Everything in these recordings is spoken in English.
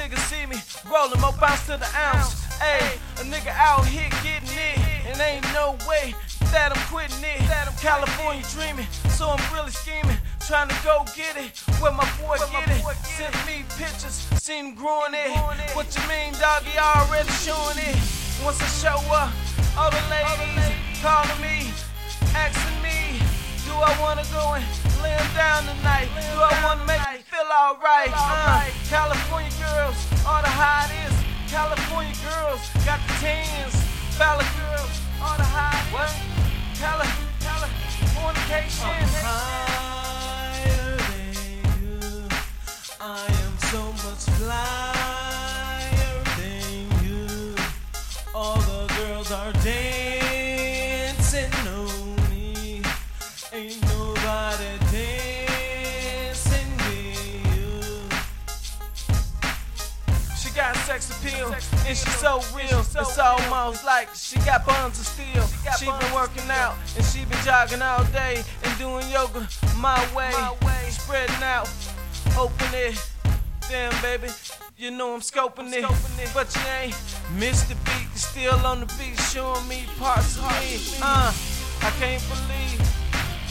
Niggas see me rolling more bounce to the ounce. Hey, a nigga out here getting it, and ain't no way that I'm quitting it. California dreaming, so I'm really scheming. Trying to go get it, where my boy get it. Sent me pictures, seen him growing it. What you mean, doggy? I Already showing it. Once I show up, all the ladies calling me, asking me, do I wanna go and lay 'em down tonight? Do I wanna make me feel alright? Uh, California girls are the hottest. California girls got the tans. Valley girls the hottest. What? Cali, Cali, fornication. higher than you. I am so much flyer than you. All the girls are dancing sex appeal and she's so real. It's almost like she got buns of steel. She been working out and she been jogging all day and doing yoga my way, spreading out, open it. Damn, baby, you know I'm scoping it, but you ain't missed the beat. Still on the beat, showing me parts of me. Uh, I can't believe,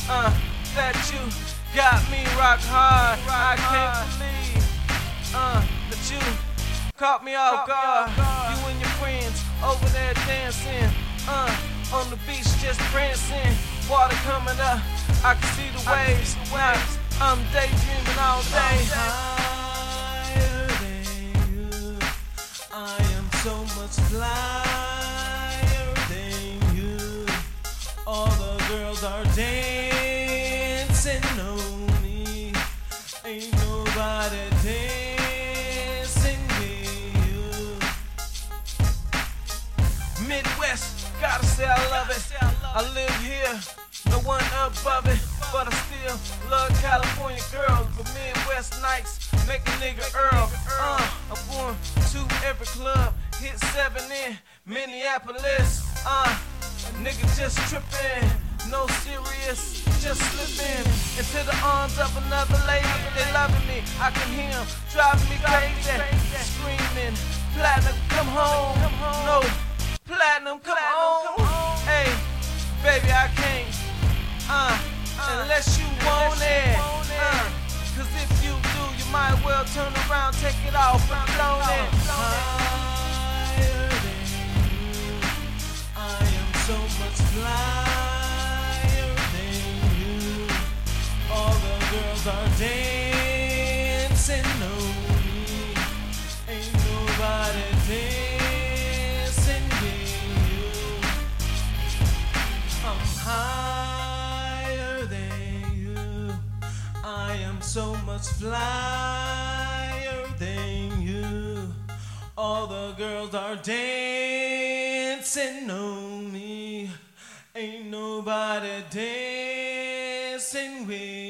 uh, that you got me rock hard. I can't believe, uh, that you caught me off guard. You and your friends over there dancing, uh, on the beach just prancing. Water coming up, I can see the waves. Now I'm daydreaming all day. Higher than you, I am so much flyer than you. All the girls are dancing on me. Ain't nobody dancing I live here, no one above it. But I still love California girls. But Midwest nights make a nigga Earl. Uh, I'm going to every club, hit seven in Minneapolis. Uh, nigga just tripping, no serious, just slipping into the arms of another lady. They loving me, I can hear 'em driving me crazy, screaming, platinum, come home. No, platinum, come home. Turn around, take it off it. Higher than you. I am so much than you. All the girls are dancing me. Ain't nobody dancing you. I'm higher than you. I am so much flyer are dancing on me. Ain't nobody dancing with